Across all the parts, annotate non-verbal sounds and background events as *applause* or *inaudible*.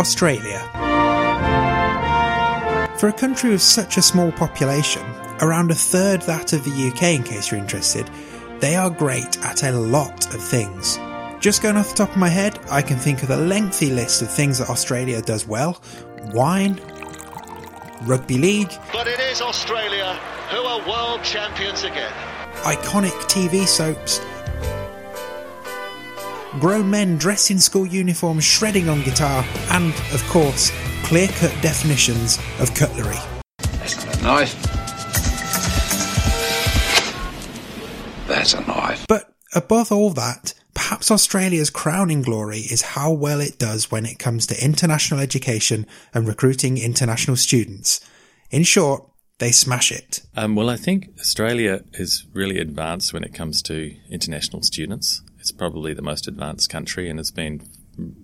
Australia. For a country with such a small population, around a third that of the UK in case you're interested, they are great at a lot of things. Just going off the top of my head, I can think of a lengthy list of things that Australia does well wine, rugby league, But it is Australia who are world champions again. iconic TV soaps, grown men dressed in school uniforms shredding on guitar, and, of course, clear cut definitions of cutlery. That's got a knife. That's a knife. But above all that, perhaps Australia's crowning glory is how well it does when it comes to international education and recruiting international students. In short, they smash it. Um, well, I think Australia is really advanced when it comes to international students. It's probably the most advanced country and has been,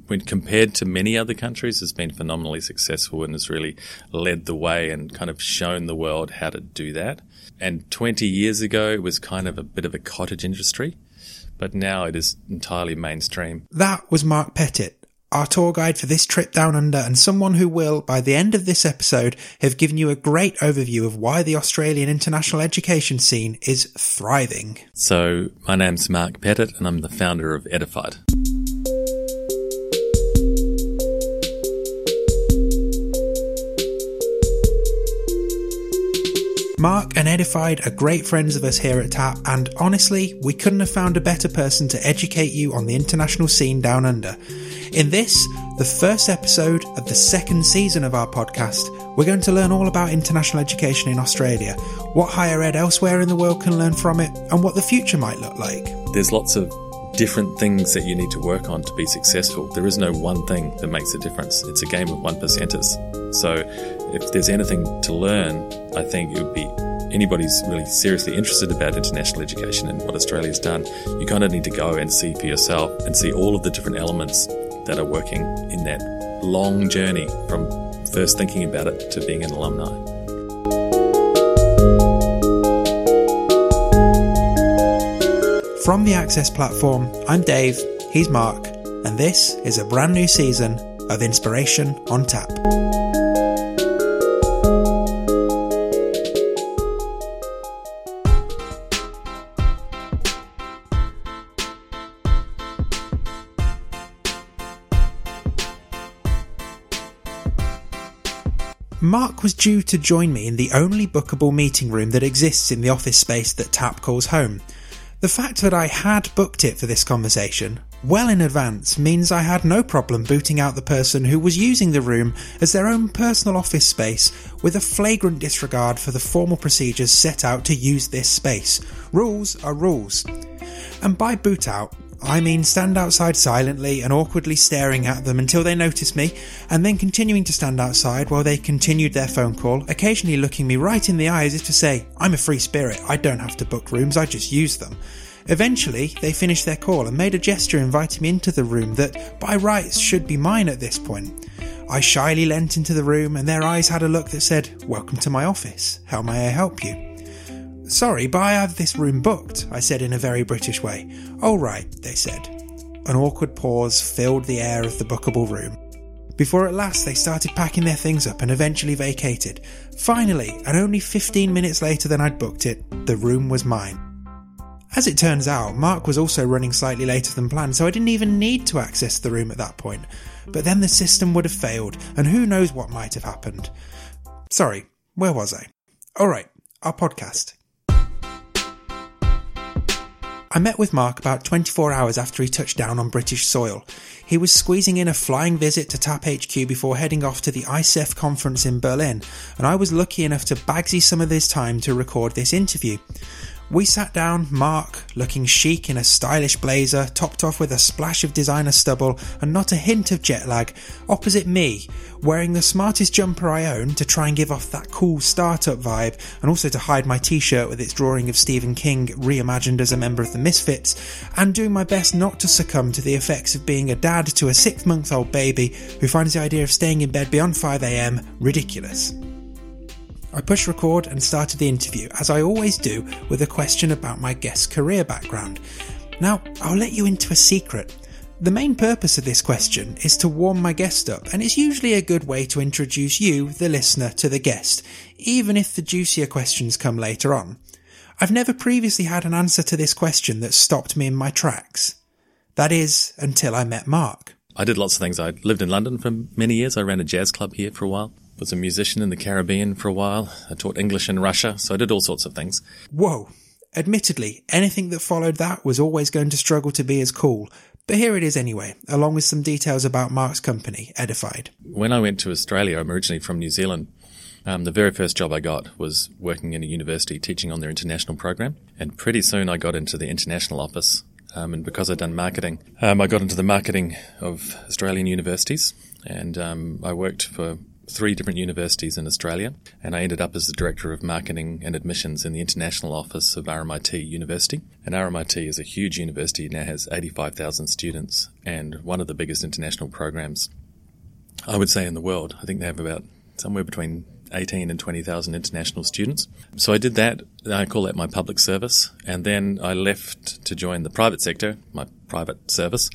when compared to many other countries, has been phenomenally successful and has really led the way and kind of shown the world how to do that. And 20 years ago, it was kind of a bit of a cottage industry, but now it is entirely mainstream. That was Mark Pettit, our tour guide for this trip down under, and someone who will, by the end of this episode, have given you a great overview of why the Australian international education scene is thriving. So, my name's Mark Pettit and I'm the founder of Edified. Mark and Edified are great friends of us here at TAP, and honestly, we couldn't have found a better person to educate you on the international scene down under. In this, the first episode of the second season of our podcast, we're going to learn all about international education in Australia, what higher ed elsewhere in the world can learn from it, and what the future might look like. There's lots of different things that you need to work on to be successful. There is no one thing that makes a difference. It's a game of one percenters. So if there's anything to learn, I think it would be anybody's really seriously interested about international education and what Australia's done, you kind of need to go and see for yourself and see all of the different elements that are working in that long journey from first thinking about it to being an alumni. From the Access platform, I'm Dave, he's Mark, and this is a brand new season of Inspiration on Tap. Mark was due to join me in the only bookable meeting room that exists in the office space that Tap calls home. The fact that I had booked it for this conversation well in advance means I had no problem booting out the person who was using the room as their own personal office space with a flagrant disregard for the formal procedures set out to use this space. Rules are rules. And by boot out, I mean stand outside silently and awkwardly staring at them until they notice me, and then continuing to stand outside while they continued their phone call, occasionally looking me right in the eye as if to say, I'm a free spirit, I don't have to book rooms, I just use them. Eventually, they finished their call and made a gesture inviting me into the room that, by rights, should be mine at this point. I shyly leant into the room and their eyes had a look that said, Welcome to my office. How may I help you? Sorry, but I have this room booked, I said in a very British way. All right, they said. An awkward pause filled the air of the bookable room. Before at last they started packing their things up and eventually vacated. Finally, and only 15 minutes later than I'd booked it, the room was mine. As it turns out, Mark was also running slightly later than planned, so I didn't even need to access the room at that point. But then the system would have failed, and who knows what might have happened. Sorry, where was I? Alright, our podcast. I met with Mark about 24 hours after he touched down on British soil. He was squeezing in a flying visit to TAP HQ before heading off to the ICEF conference in Berlin, and I was lucky enough to bagsy some of his time to record this interview. We sat down, Mark, looking chic in a stylish blazer, topped off with a splash of designer stubble and not a hint of jet lag, opposite me, wearing the smartest jumper I own to try and give off that cool startup vibe, and also to hide my t shirt with its drawing of Stephen King reimagined as a member of the Misfits, and doing my best not to succumb to the effects of being a dad to a six month old baby who finds the idea of staying in bed beyond 5am ridiculous. I pushed record and started the interview, as I always do, with a question about my guest's career background. Now, I'll let you into a secret. The main purpose of this question is to warm my guest up, and it's usually a good way to introduce you, the listener, to the guest, even if the juicier questions come later on. I've never previously had an answer to this question that stopped me in my tracks. That is, until I met Mark. I did lots of things. I lived in London for many years. I ran a jazz club here for a while. Was a musician in the Caribbean for a while. I taught English in Russia, so I did all sorts of things. Whoa. Admittedly, anything that followed that was always going to struggle to be as cool, but here it is anyway, along with some details about Mark's company, Edified. When I went to Australia, I'm originally from New Zealand. Um, the very first job I got was working in a university teaching on their international program. And pretty soon I got into the international office. Um, and because I'd done marketing, um, I got into the marketing of Australian universities. And um, I worked for three different universities in Australia, and I ended up as the Director of Marketing and Admissions in the International Office of RMIT University. And RMIT is a huge university, it now has 85,000 students and one of the biggest international programs, I would say, in the world. I think they have about somewhere between 18 and 20,000 international students. So I did that. I call that my public service. And then I left to join the private sector, my private service.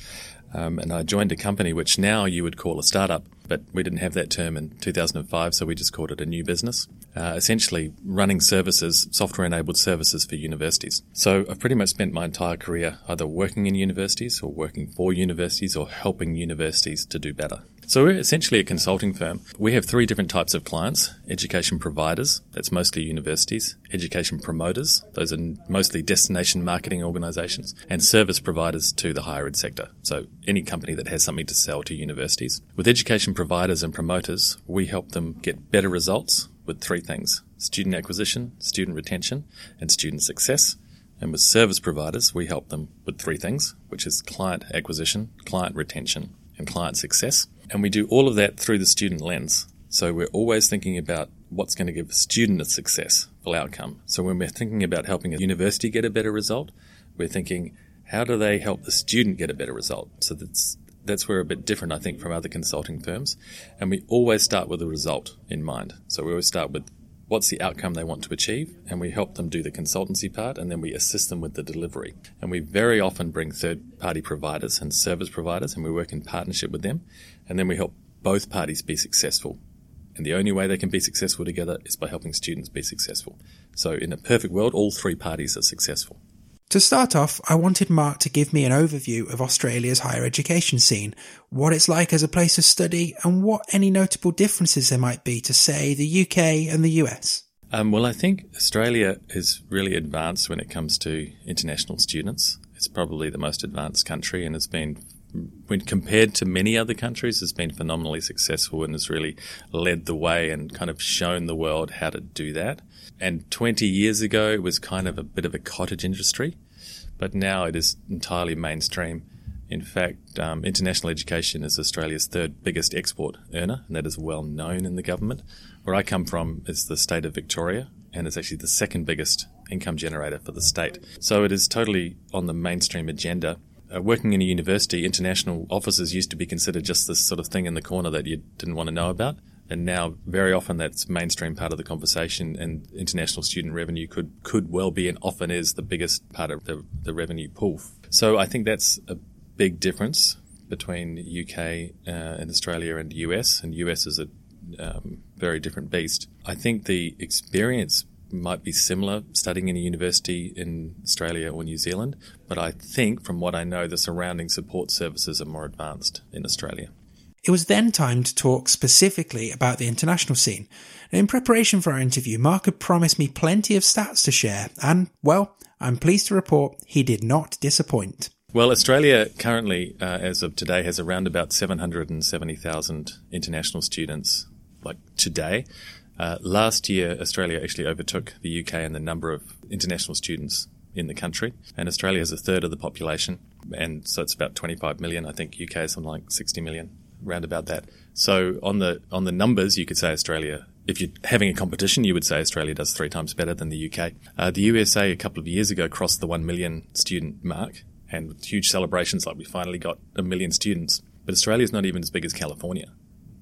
Um, and I joined a company which now you would call a startup but we didn't have that term in 2005, so we just called it a new business. Uh, essentially, running services, software enabled services for universities. So I've pretty much spent my entire career either working in universities or working for universities or helping universities to do better. So we're essentially a consulting firm. We have three different types of clients education providers, that's mostly universities, education promoters, those are mostly destination marketing organizations, and service providers to the higher ed sector. So any company that has something to sell to universities. With education providers and promoters, we help them get better results with three things student acquisition, student retention, and student success. And with service providers, we help them with three things, which is client acquisition, client retention, and client success. And we do all of that through the student lens. So we're always thinking about what's going to give a student a successful outcome. So when we're thinking about helping a university get a better result, we're thinking, how do they help the student get a better result? So that's that's where we're a bit different, I think, from other consulting firms. And we always start with the result in mind. So we always start with what's the outcome they want to achieve, and we help them do the consultancy part, and then we assist them with the delivery. And we very often bring third party providers and service providers, and we work in partnership with them, and then we help both parties be successful. And the only way they can be successful together is by helping students be successful. So, in a perfect world, all three parties are successful. To start off, I wanted Mark to give me an overview of Australia's higher education scene, what it's like as a place of study, and what any notable differences there might be to, say, the UK and the US. Um, well, I think Australia is really advanced when it comes to international students. It's probably the most advanced country and has been when compared to many other countries, has been phenomenally successful and has really led the way and kind of shown the world how to do that. And 20 years ago, it was kind of a bit of a cottage industry, but now it is entirely mainstream. In fact, um, international education is Australia's third biggest export earner, and that is well known in the government. Where I come from is the state of Victoria, and it's actually the second biggest income generator for the state. So it is totally on the mainstream agenda. Uh, working in a university, international offices used to be considered just this sort of thing in the corner that you didn't want to know about and now very often that's mainstream part of the conversation and international student revenue could could well be and often is the biggest part of the, the revenue pool. So I think that's a big difference between UK uh, and Australia and US, and US is a um, very different beast. I think the experience might be similar studying in a university in Australia or New Zealand, but I think from what I know, the surrounding support services are more advanced in Australia. It was then time to talk specifically about the international scene. in preparation for our interview, Mark had promised me plenty of stats to share, and, well, I'm pleased to report he did not disappoint. Well, Australia currently, uh, as of today, has around about 770,000 international students, like today. Uh, last year, Australia actually overtook the UK in the number of international students in the country, and Australia has a third of the population, and so it's about 25 million. I think UK is something like 60 million round about that. So on the on the numbers, you could say Australia. If you're having a competition, you would say Australia does three times better than the UK. Uh, the USA a couple of years ago crossed the one million student mark, and huge celebrations like we finally got a million students. But Australia is not even as big as California.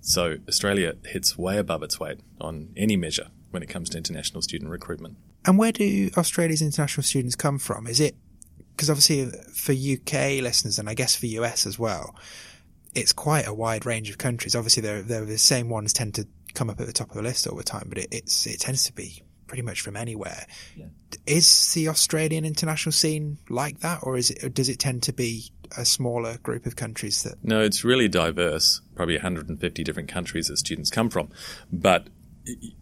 So Australia hits way above its weight on any measure when it comes to international student recruitment. And where do Australia's international students come from? Is it because obviously for UK listeners and I guess for US as well, it's quite a wide range of countries. Obviously, they're, they're the same ones tend to come up at the top of the list all the time, but it, it's it tends to be pretty much from anywhere. Yeah. Is the Australian international scene like that, or is it? Or does it tend to be a smaller group of countries that? No, it's really diverse. Probably 150 different countries that students come from, but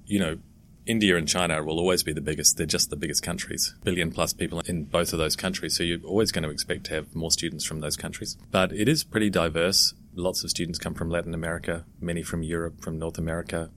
you know. India and China will always be the biggest. They're just the biggest countries. Billion plus people in both of those countries. So you're always going to expect to have more students from those countries. But it is pretty diverse. Lots of students come from Latin America, many from Europe, from North America,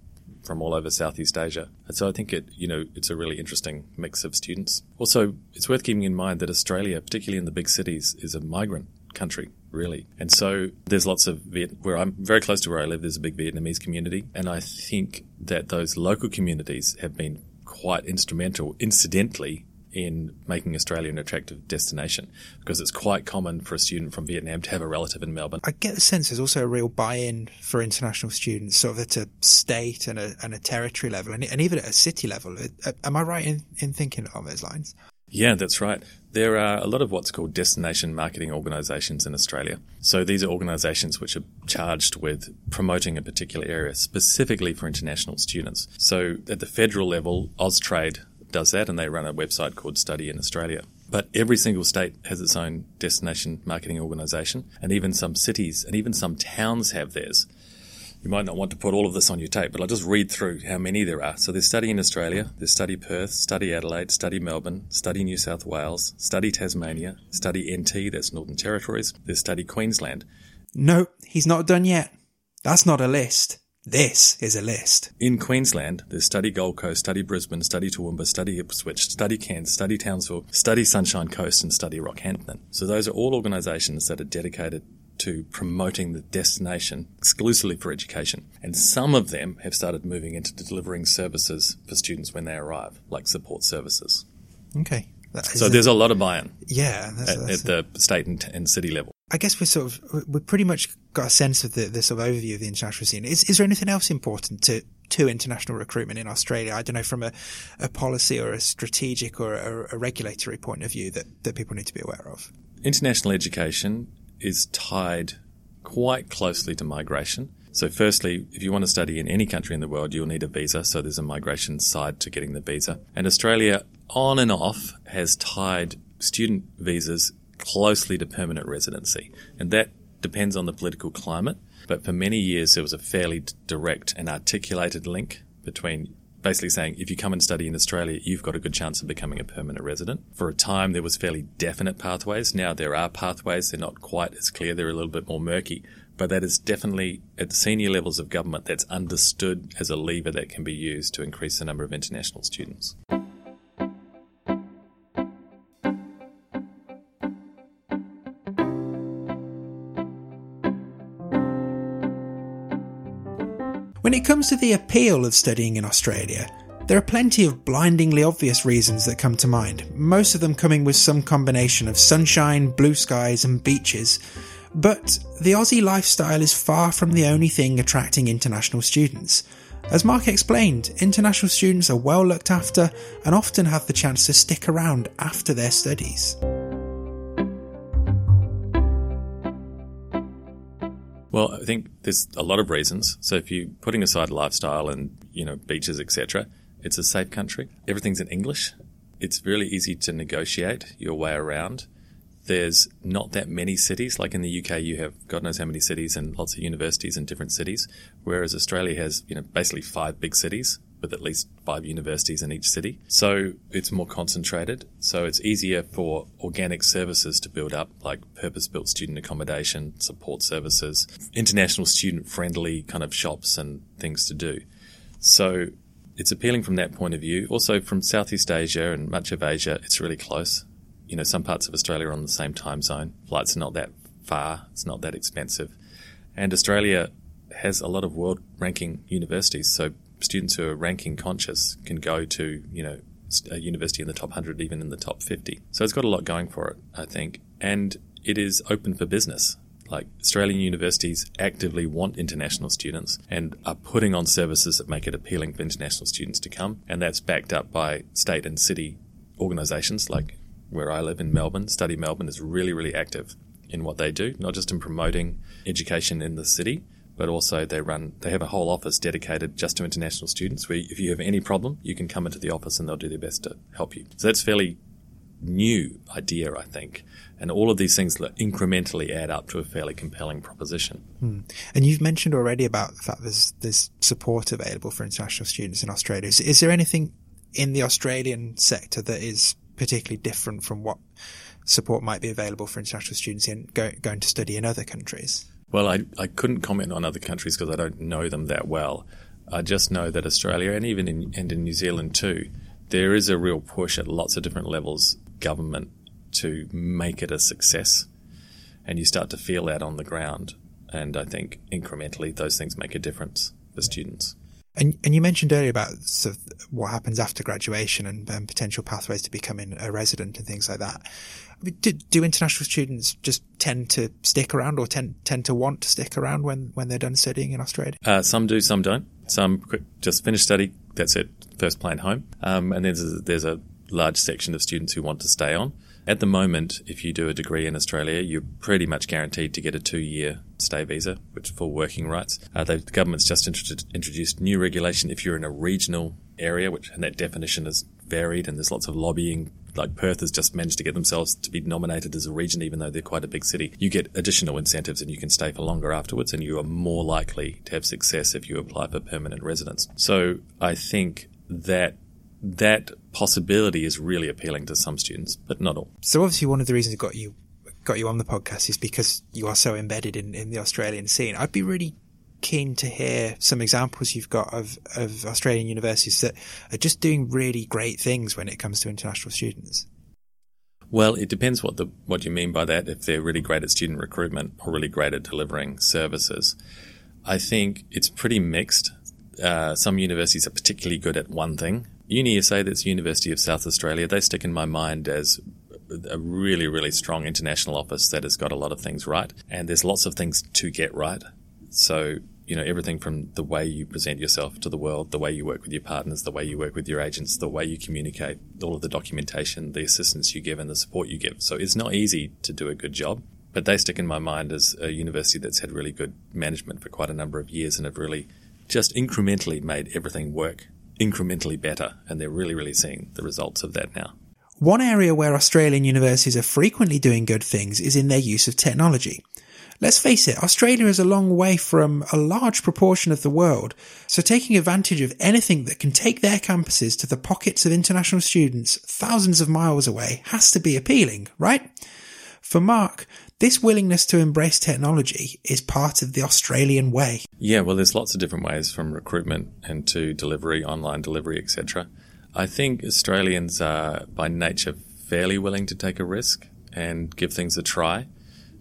from all over Southeast Asia. And so I think it, you know, it's a really interesting mix of students. Also, it's worth keeping in mind that Australia, particularly in the big cities, is a migrant country, really. And so there's lots of Viet- where I'm very close to where I live. There's a big Vietnamese community, and I think that those local communities have been quite instrumental, incidentally, in making Australia an attractive destination because it's quite common for a student from Vietnam to have a relative in Melbourne. I get the sense there's also a real buy-in for international students, sort of at a state and a, and a territory level, and, and even at a city level. Uh, am I right in, in thinking along those lines? Yeah, that's right. There are a lot of what's called destination marketing organisations in Australia. So these are organisations which are charged with promoting a particular area specifically for international students. So at the federal level, Austrade does that, and they run a website called Study in Australia. But every single state has its own destination marketing organisation, and even some cities and even some towns have theirs. You might not want to put all of this on your tape, but I'll just read through how many there are. So there's Study in Australia, there's Study Perth, Study Adelaide, Study Melbourne, Study New South Wales, Study Tasmania, Study NT, that's Northern Territories, there's Study Queensland. No, he's not done yet. That's not a list. This is a list. In Queensland, there's Study Gold Coast, Study Brisbane, Study Toowoomba, Study Ipswich, Study Cairns, Study Townsville, Study Sunshine Coast, and Study Rockhampton. So those are all organisations that are dedicated to promoting the destination exclusively for education. And some of them have started moving into delivering services for students when they arrive, like support services. Okay. So there's a lot of buy-in. Yeah, that's, at, that's at the state and, and, city level. I guess we sort of we pretty much got a sense of the, the sort of overview of the international scene. Is is there anything else important to to international recruitment in Australia? I don't know from a, a policy or a strategic or a, a regulatory point of view that, that people need to be aware of. International education is tied quite closely to migration. So, firstly, if you want to study in any country in the world, you'll need a visa. So, there's a migration side to getting the visa. And Australia, on and off, has tied student visas closely to permanent residency. And that depends on the political climate. But for many years, there was a fairly direct and articulated link between basically saying if you come and study in Australia, you've got a good chance of becoming a permanent resident. For a time, there was fairly definite pathways. Now there are pathways. They're not quite as clear. They're a little bit more murky. But that is definitely at senior levels of government that's understood as a lever that can be used to increase the number of international students. When it comes to the appeal of studying in Australia, there are plenty of blindingly obvious reasons that come to mind, most of them coming with some combination of sunshine, blue skies, and beaches. But the Aussie lifestyle is far from the only thing attracting international students. As Mark explained, international students are well looked after and often have the chance to stick around after their studies. Well, I think there's a lot of reasons. So if you're putting aside lifestyle and, you know, beaches, etc., it's a safe country. Everything's in English. It's really easy to negotiate your way around. There's not that many cities. Like in the UK, you have God knows how many cities and lots of universities in different cities, whereas Australia has, you know, basically five big cities with at least five universities in each city. So it's more concentrated. So it's easier for organic services to build up, like purpose built student accommodation, support services, international student friendly kind of shops and things to do. So it's appealing from that point of view. Also from Southeast Asia and much of Asia, it's really close. You know, some parts of Australia are on the same time zone. Flights are not that far. It's not that expensive. And Australia has a lot of world ranking universities. So students who are ranking conscious can go to, you know, a university in the top 100, even in the top 50. So it's got a lot going for it, I think. And it is open for business. Like Australian universities actively want international students and are putting on services that make it appealing for international students to come. And that's backed up by state and city organisations like where I live in Melbourne, Study Melbourne is really, really active in what they do, not just in promoting education in the city, but also they run, they have a whole office dedicated just to international students where if you have any problem, you can come into the office and they'll do their best to help you. So that's a fairly new idea, I think. And all of these things incrementally add up to a fairly compelling proposition. Hmm. And you've mentioned already about the fact there's, there's support available for international students in Australia. Is, is there anything in the Australian sector that is particularly different from what support might be available for international students in go, going to study in other countries? Well, I, I couldn't comment on other countries because I don't know them that well. I just know that Australia and even in, and in New Zealand too, there is a real push at lots of different levels, government, to make it a success. And you start to feel that on the ground. And I think incrementally those things make a difference for students. And, and you mentioned earlier about sort of what happens after graduation and potential pathways to becoming a resident and things like that. I mean, do, do, international students just tend to stick around or tend tend to want to stick around when, when they're done studying in Australia? Uh, some do, some don't. Some just finish study, that's it, first plane home. Um, and then there's a, there's a large section of students who want to stay on. At the moment, if you do a degree in Australia, you're pretty much guaranteed to get a two-year stay visa, which for working rights. Uh, the government's just introduced new regulation if you're in a regional area, which and that definition is varied, and there's lots of lobbying. Like Perth has just managed to get themselves to be nominated as a region, even though they're quite a big city. You get additional incentives, and you can stay for longer afterwards, and you are more likely to have success if you apply for permanent residence. So I think that that possibility is really appealing to some students, but not all. So obviously, one of the reasons got you got you on the podcast is because you are so embedded in, in the Australian scene. I'd be really keen to hear some examples you've got of, of Australian universities that are just doing really great things when it comes to international students. Well, it depends what the what you mean by that. If they're really great at student recruitment or really great at delivering services, I think it's pretty mixed. Uh, some universities are particularly good at one thing, UniSA, that's University of South Australia, they stick in my mind as a really, really strong international office that has got a lot of things right. And there's lots of things to get right. So, you know, everything from the way you present yourself to the world, the way you work with your partners, the way you work with your agents, the way you communicate, all of the documentation, the assistance you give, and the support you give. So it's not easy to do a good job. But they stick in my mind as a university that's had really good management for quite a number of years and have really just incrementally made everything work incrementally better, and they're really, really seeing the results of that now. One area where Australian universities are frequently doing good things is in their use of technology. Let's face it, Australia is a long way from a large proportion of the world, so taking advantage of anything that can take their campuses to the pockets of international students thousands of miles away has to be appealing, right? For Mark, this willingness to embrace technology is part of the Australian way. Yeah, well, there's lots of different ways from recruitment and to delivery, online delivery, etc. I think Australians are by nature fairly willing to take a risk and give things a try.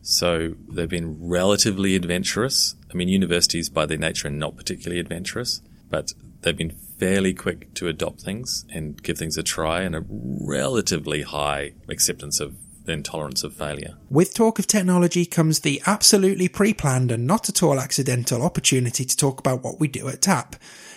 So they've been relatively adventurous. I mean, universities by their nature are not particularly adventurous, but they've been fairly quick to adopt things and give things a try and a relatively high acceptance of than tolerance of failure. With talk of technology comes the absolutely pre planned and not at all accidental opportunity to talk about what we do at TAP.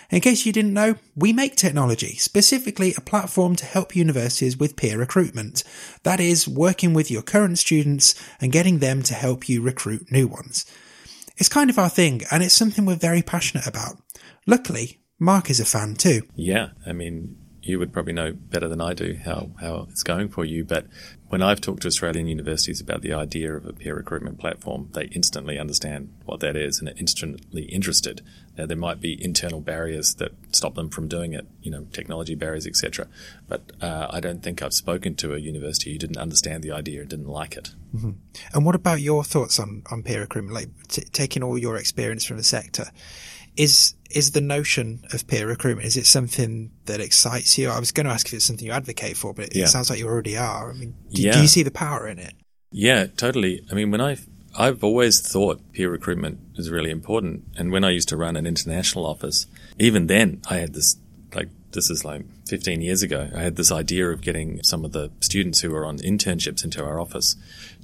In case you didn't know, we make technology, specifically a platform to help universities with peer recruitment. That is, working with your current students and getting them to help you recruit new ones. It's kind of our thing, and it's something we're very passionate about. Luckily, Mark is a fan too. Yeah, I mean, you would probably know better than I do how, how it's going for you. But when I've talked to Australian universities about the idea of a peer recruitment platform, they instantly understand what that is and are instantly interested. Now, there might be internal barriers that stop them from doing it, you know, technology barriers, etc. But uh, I don't think I've spoken to a university who didn't understand the idea and didn't like it. Mm-hmm. And what about your thoughts on, on peer recruitment? Like t- taking all your experience from the sector, is is the notion of peer recruitment is it something that excites you? I was going to ask if it's something you advocate for, but it, yeah. sounds like you already are. I mean, do, yeah. do you see the power in it? Yeah, totally. I mean, when I I've always thought peer recruitment is really important, and when I used to run an international office, even then I had this like this is like 15 years ago. I had this idea of getting some of the students who were on internships into our office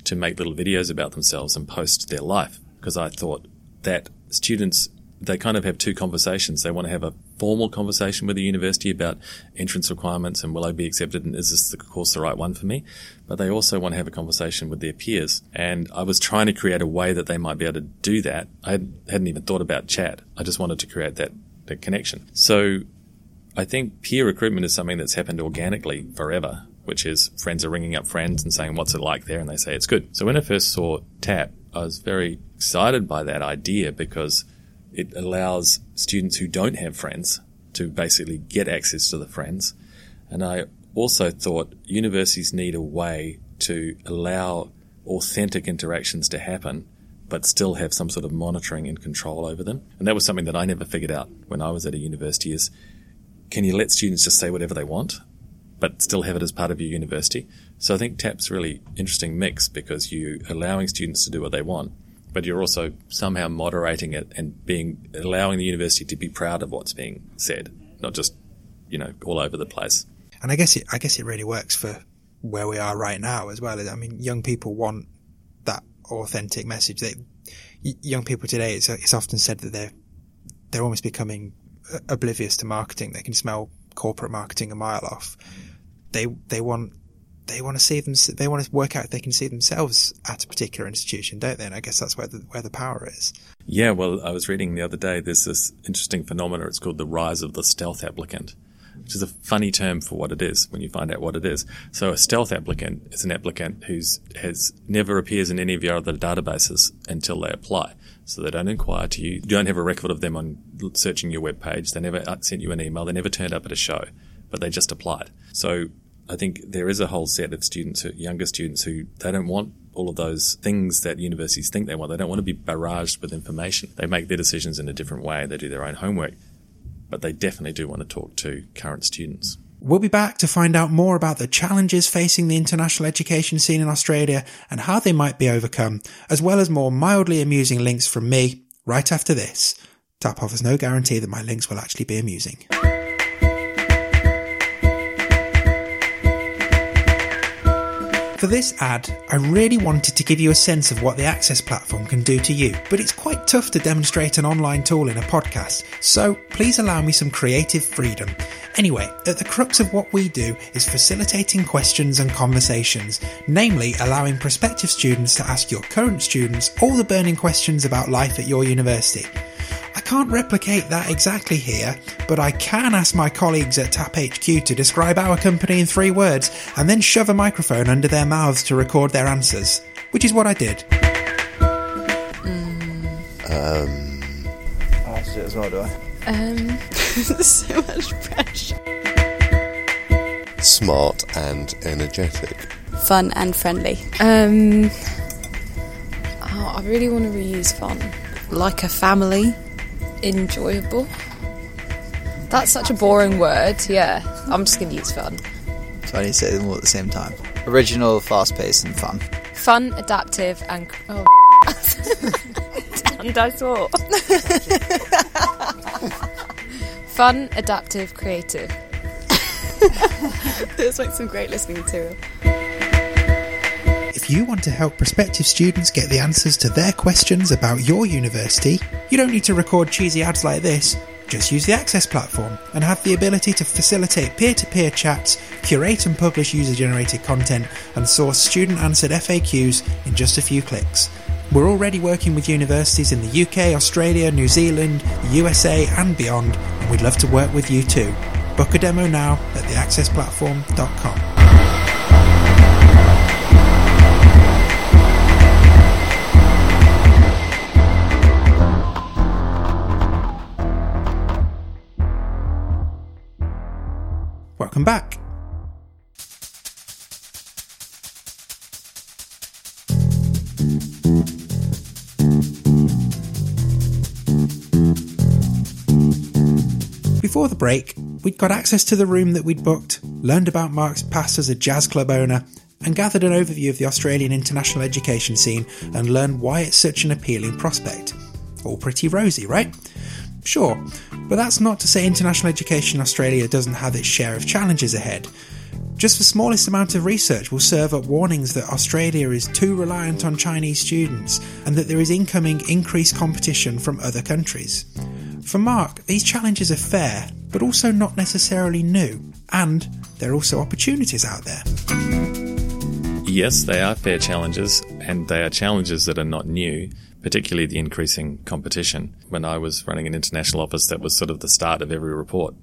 to make little videos about themselves and post their life because I thought that students they kind of have two conversations. They want to have a formal conversation with the university about entrance requirements and will I be accepted and is this the course the right one for me? But they also want to have a conversation with their peers. And I was trying to create a way that they might be able to do that. I hadn't even thought about chat. I just wanted to create that, that connection. So I think peer recruitment is something that's happened organically forever, which is friends are ringing up friends and saying, what's it like there? And they say, it's good. So when I first saw TAP, I was very excited by that idea because it allows students who don't have friends to basically get access to the friends. And I also thought universities need a way to allow authentic interactions to happen, but still have some sort of monitoring and control over them. And that was something that I never figured out when I was at a university is can you let students just say whatever they want, but still have it as part of your university? So I think TAP's really interesting mix because you're allowing students to do what they want, but you're also somehow moderating it and being allowing the university to be proud of what's being said, not just you know all over the place. And I guess it, I guess it really works for where we are right now as well. I mean, young people want that authentic message. They, young people today, it's, it's often said that they're they're almost becoming oblivious to marketing. They can smell corporate marketing a mile off. They they want they want to see them. They want to work out if they can see themselves at a particular institution, don't they? And I guess that's where the where the power is. Yeah, well, I was reading the other day. There's this interesting phenomenon. It's called the rise of the stealth applicant, which is a funny term for what it is when you find out what it is. So, a stealth applicant is an applicant who's has never appears in any of your other databases until they apply. So they don't inquire to you. You don't have a record of them on searching your web page. They never sent you an email. They never turned up at a show, but they just applied. So I think there is a whole set of students, younger students, who they don't want all of those things that universities think they want. They don't want to be barraged with information. They make their decisions in a different way. They do their own homework, but they definitely do want to talk to current students. We'll be back to find out more about the challenges facing the international education scene in Australia and how they might be overcome, as well as more mildly amusing links from me right after this. Tap offers no guarantee that my links will actually be amusing. For this ad, I really wanted to give you a sense of what the Access platform can do to you, but it's quite tough to demonstrate an online tool in a podcast, so please allow me some creative freedom. Anyway, at the crux of what we do is facilitating questions and conversations, namely allowing prospective students to ask your current students all the burning questions about life at your university. I can't replicate that exactly here, but I can ask my colleagues at Tap HQ to describe our company in three words and then shove a microphone under their mouths to record their answers, which is what I did. Um, I have to do it as well, do I? Um, *laughs* so much pressure. smart and energetic. Fun and friendly. Um, oh, I really want to reuse fun. Like a family. Enjoyable. That's such a boring word. Yeah, I'm just going to use fun. So I need to say them all at the same time. Original, fast paced, and fun. Fun, adaptive, and oh, and I saw. Fun, adaptive, creative. *laughs* this makes some great listening material. If you want to help prospective students get the answers to their questions about your university, you don't need to record cheesy ads like this. Just use the Access platform and have the ability to facilitate peer to peer chats, curate and publish user generated content, and source student answered FAQs in just a few clicks. We're already working with universities in the UK, Australia, New Zealand, USA, and beyond, and we'd love to work with you too. Book a demo now at theaccessplatform.com. Welcome back. Before the break, we'd got access to the room that we'd booked, learned about Mark's past as a jazz club owner, and gathered an overview of the Australian international education scene and learned why it's such an appealing prospect. All pretty rosy, right? Sure, but that's not to say international education Australia doesn't have its share of challenges ahead. Just the smallest amount of research will serve up warnings that Australia is too reliant on Chinese students and that there is incoming increased competition from other countries. For Mark, these challenges are fair, but also not necessarily new, and there are also opportunities out there. Yes, they are fair challenges, and they are challenges that are not new, particularly the increasing competition. When I was running an international office, that was sort of the start of every report.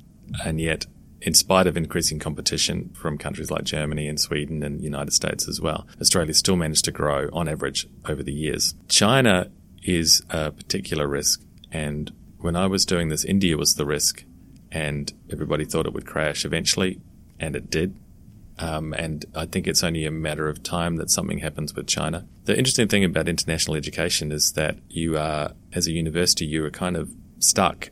And yet, in spite of increasing competition from countries like Germany and Sweden and the United States as well, Australia still managed to grow on average over the years. China is a particular risk. And when I was doing this, India was the risk. And everybody thought it would crash eventually, and it did. Um, and I think it's only a matter of time that something happens with China. The interesting thing about international education is that you are, as a university, you are kind of stuck.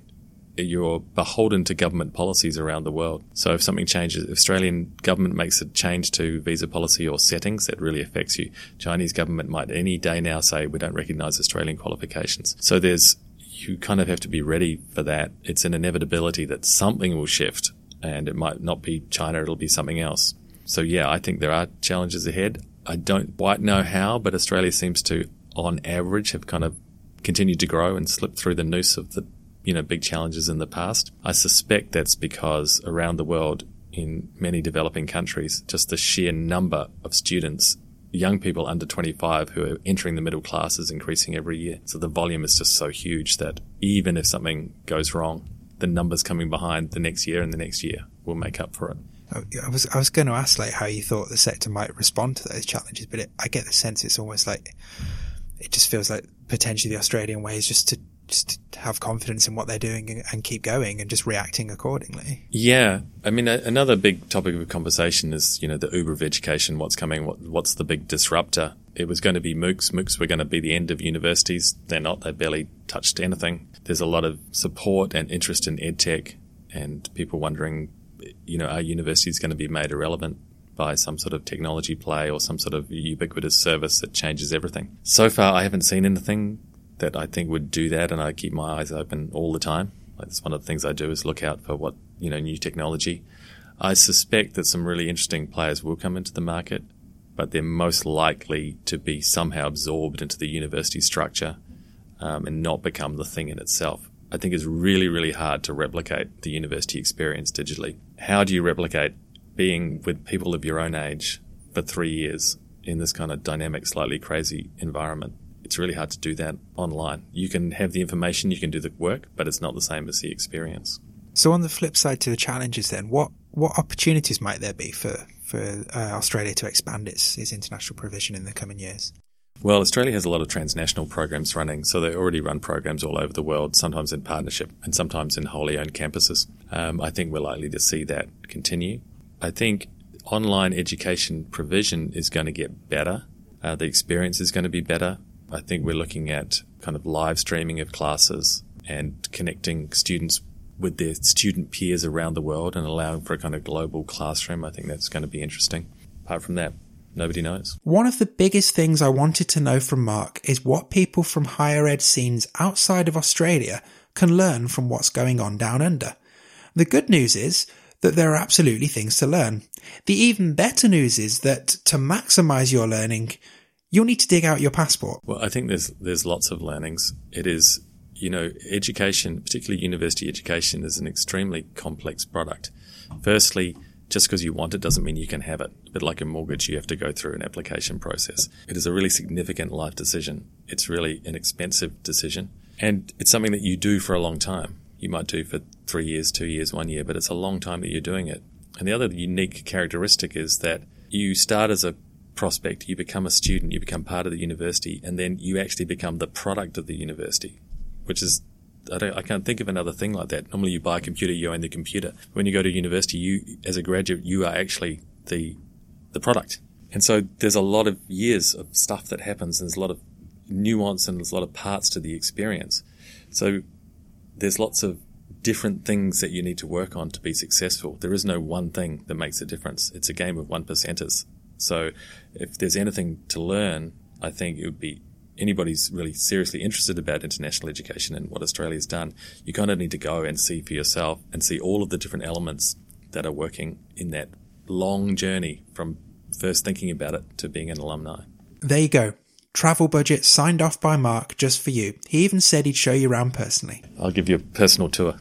You're beholden to government policies around the world. So if something changes, if Australian government makes a change to visa policy or settings, that really affects you. Chinese government might any day now say we don't recognise Australian qualifications. So there's you kind of have to be ready for that. It's an inevitability that something will shift, and it might not be China; it'll be something else. So yeah, I think there are challenges ahead. I don't quite know how, but Australia seems to, on average, have kind of continued to grow and slip through the noose of the, you know, big challenges in the past. I suspect that's because around the world, in many developing countries, just the sheer number of students, young people under 25 who are entering the middle class is increasing every year. So the volume is just so huge that even if something goes wrong, the numbers coming behind the next year and the next year will make up for it. I was I was going to ask like how you thought the sector might respond to those challenges, but it, I get the sense it's almost like it just feels like potentially the Australian way is just to just to have confidence in what they're doing and, and keep going and just reacting accordingly. Yeah, I mean a, another big topic of conversation is you know the Uber of education. What's coming? What, what's the big disruptor? It was going to be MOOCs. MOOCs were going to be the end of universities. They're not. They barely touched anything. There's a lot of support and interest in edtech, and people wondering you know, our university is going to be made irrelevant by some sort of technology play or some sort of ubiquitous service that changes everything? So far, I haven't seen anything that I think would do that, and I keep my eyes open all the time. That's one of the things I do is look out for what you know new technology. I suspect that some really interesting players will come into the market, but they're most likely to be somehow absorbed into the university structure um, and not become the thing in itself. I think it's really, really hard to replicate the university experience digitally. How do you replicate being with people of your own age for three years in this kind of dynamic, slightly crazy environment? It's really hard to do that online. You can have the information, you can do the work, but it's not the same as the experience. So, on the flip side to the challenges, then, what what opportunities might there be for for uh, Australia to expand its its international provision in the coming years? Well, Australia has a lot of transnational programs running, so they already run programs all over the world, sometimes in partnership and sometimes in wholly owned campuses. Um, I think we're likely to see that continue. I think online education provision is going to get better. Uh, the experience is going to be better. I think we're looking at kind of live streaming of classes and connecting students with their student peers around the world and allowing for a kind of global classroom. I think that's going to be interesting. Apart from that, nobody knows. One of the biggest things I wanted to know from Mark is what people from higher ed scenes outside of Australia can learn from what's going on down under. The good news is that there are absolutely things to learn. The even better news is that to maximize your learning, you'll need to dig out your passport. Well, I think there's there's lots of learnings. It is, you know, education, particularly university education, is an extremely complex product. Firstly, just because you want it doesn't mean you can have it. But like a mortgage, you have to go through an application process. It is a really significant life decision. It's really an expensive decision. And it's something that you do for a long time. You might do for three years, two years, one year, but it's a long time that you're doing it. And the other unique characteristic is that you start as a prospect, you become a student, you become part of the university, and then you actually become the product of the university, which is I, don't, I can't think of another thing like that. Normally, you buy a computer, you own the computer. When you go to university, you, as a graduate, you are actually the the product. And so there's a lot of years of stuff that happens, and there's a lot of nuance and there's a lot of parts to the experience. So there's lots of different things that you need to work on to be successful. There is no one thing that makes a difference. It's a game of one percenters. So if there's anything to learn, I think it would be anybody's really seriously interested about international education and what Australia's done, you kind of need to go and see for yourself and see all of the different elements that are working in that long journey from first thinking about it to being an alumni. There you go. Travel budget signed off by Mark just for you. He even said he'd show you around personally. I'll give you a personal tour.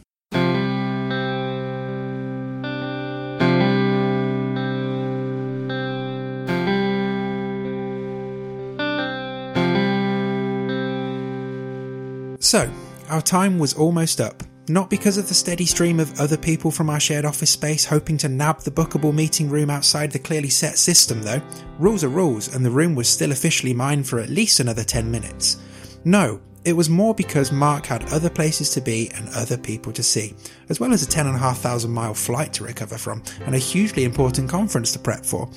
So, our time was almost up. Not because of the steady stream of other people from our shared office space hoping to nab the bookable meeting room outside the clearly set system, though. Rules are rules, and the room was still officially mine for at least another 10 minutes. No, it was more because Mark had other places to be and other people to see, as well as a 10,500 mile flight to recover from and a hugely important conference to prep for.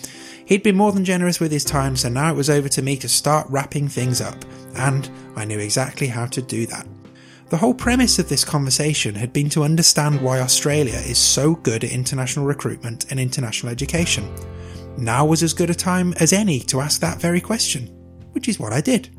He'd been more than generous with his time, so now it was over to me to start wrapping things up, and I knew exactly how to do that. The whole premise of this conversation had been to understand why Australia is so good at international recruitment and international education. Now was as good a time as any to ask that very question, which is what I did.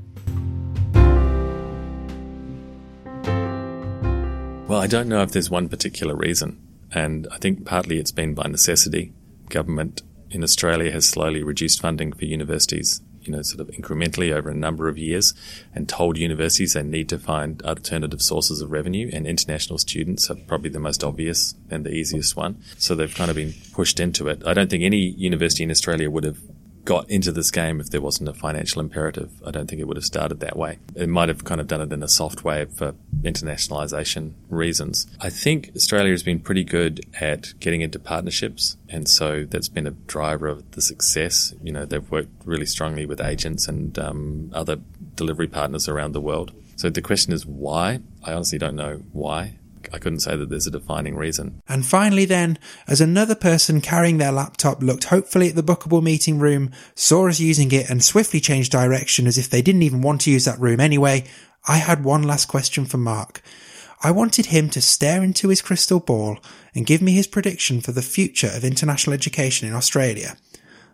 Well, I don't know if there's one particular reason, and I think partly it's been by necessity. Government in Australia has slowly reduced funding for universities you know, sort of incrementally over a number of years and told universities they need to find alternative sources of revenue and international students are probably the most obvious and the easiest one. So they've kind of been pushed into it. I don't think any university in Australia would have got into this game if there wasn't a financial imperative. I don't think it would have started that way. It might have kind of done it in a soft way for internationalization reasons. I think Australia has been pretty good at getting into partnerships, and so that's been a driver of the success. You know, they've worked really strongly with agents and um, other delivery partners around the world. So the question is why? I honestly don't know why. I couldn't say that there's a defining reason. And finally, then, as another person carrying their laptop looked hopefully at the bookable meeting room, saw us using it, and swiftly changed direction as if they didn't even want to use that room anyway, I had one last question for Mark. I wanted him to stare into his crystal ball and give me his prediction for the future of international education in Australia.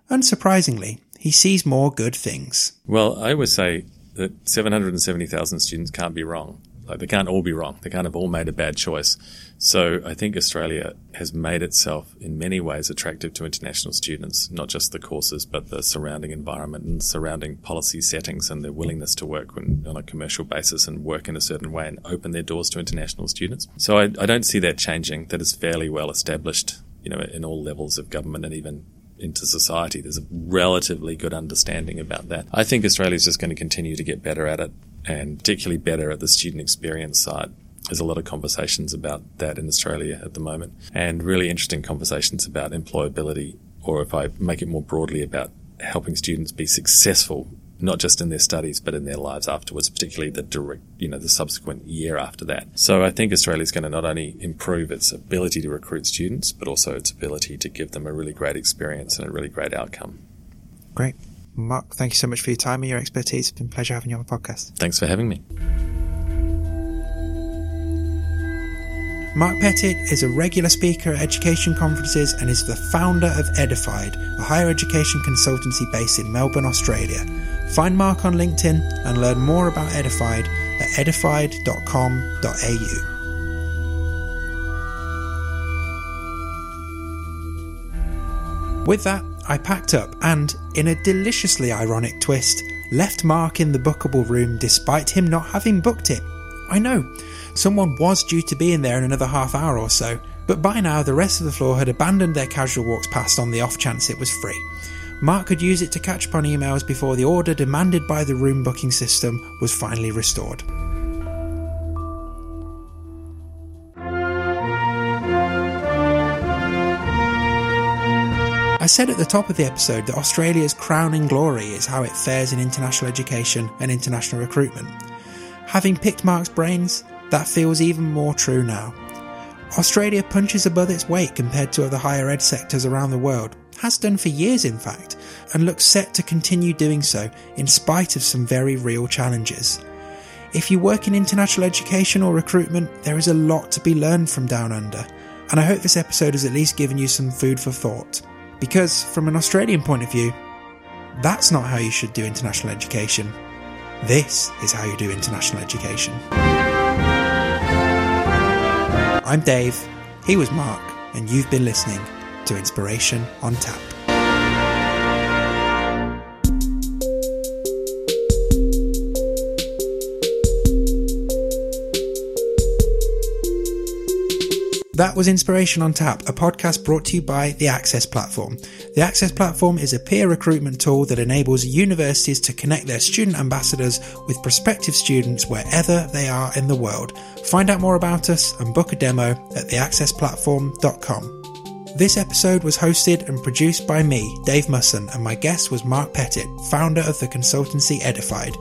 Unsurprisingly, he sees more good things. Well, I would say that 770,000 students can't be wrong. Like they can't all be wrong. They can't have all made a bad choice. So I think Australia has made itself in many ways attractive to international students, not just the courses, but the surrounding environment and surrounding policy settings and their willingness to work on a commercial basis and work in a certain way and open their doors to international students. So I, I don't see that changing. That is fairly well established, you know, in all levels of government and even into society. There's a relatively good understanding about that. I think Australia is just going to continue to get better at it and particularly better at the student experience side. There's a lot of conversations about that in Australia at the moment and really interesting conversations about employability or if I make it more broadly about helping students be successful not just in their studies but in their lives afterwards, particularly the direct, you know, the subsequent year after that. So I think Australia is going to not only improve its ability to recruit students, but also its ability to give them a really great experience and a really great outcome. Great. Mark, thank you so much for your time and your expertise. It's been a pleasure having you on the podcast. Thanks for having me. Mark Pettit is a regular speaker at education conferences and is the founder of Edified, a higher education consultancy based in Melbourne, Australia. Find Mark on LinkedIn and learn more about Edified at edified.com.au. With that, I packed up and, in a deliciously ironic twist, left Mark in the bookable room despite him not having booked it. I know, someone was due to be in there in another half hour or so, but by now the rest of the floor had abandoned their casual walks past on the off chance it was free. Mark could use it to catch up on emails before the order demanded by the room booking system was finally restored. I said at the top of the episode that Australia's crowning glory is how it fares in international education and international recruitment. Having picked Mark's brains, that feels even more true now. Australia punches above its weight compared to other higher ed sectors around the world, has done for years in fact, and looks set to continue doing so in spite of some very real challenges. If you work in international education or recruitment, there is a lot to be learned from Down Under, and I hope this episode has at least given you some food for thought. Because, from an Australian point of view, that's not how you should do international education. This is how you do international education. I'm Dave, he was Mark, and you've been listening to Inspiration on Tap. That was Inspiration on Tap, a podcast brought to you by the Access Platform. The Access Platform is a peer recruitment tool that enables universities to connect their student ambassadors with prospective students wherever they are in the world. Find out more about us and book a demo at theaccessplatform.com. This episode was hosted and produced by me, Dave Musson, and my guest was Mark Pettit, founder of the consultancy Edified.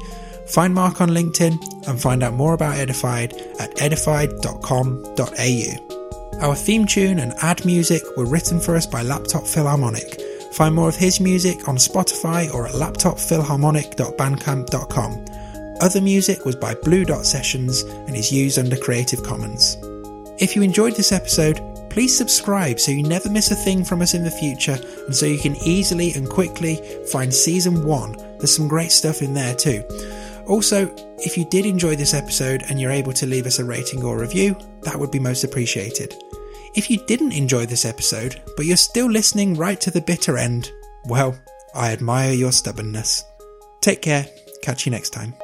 Find Mark on LinkedIn and find out more about Edified at edified.com.au. Our theme tune and ad music were written for us by Laptop Philharmonic. Find more of his music on Spotify or at laptopphilharmonic.bandcamp.com. Other music was by Blue Dot Sessions and is used under Creative Commons. If you enjoyed this episode, please subscribe so you never miss a thing from us in the future and so you can easily and quickly find season 1. There's some great stuff in there too. Also, if you did enjoy this episode and you're able to leave us a rating or review, that would be most appreciated. If you didn't enjoy this episode, but you're still listening right to the bitter end, well, I admire your stubbornness. Take care. Catch you next time.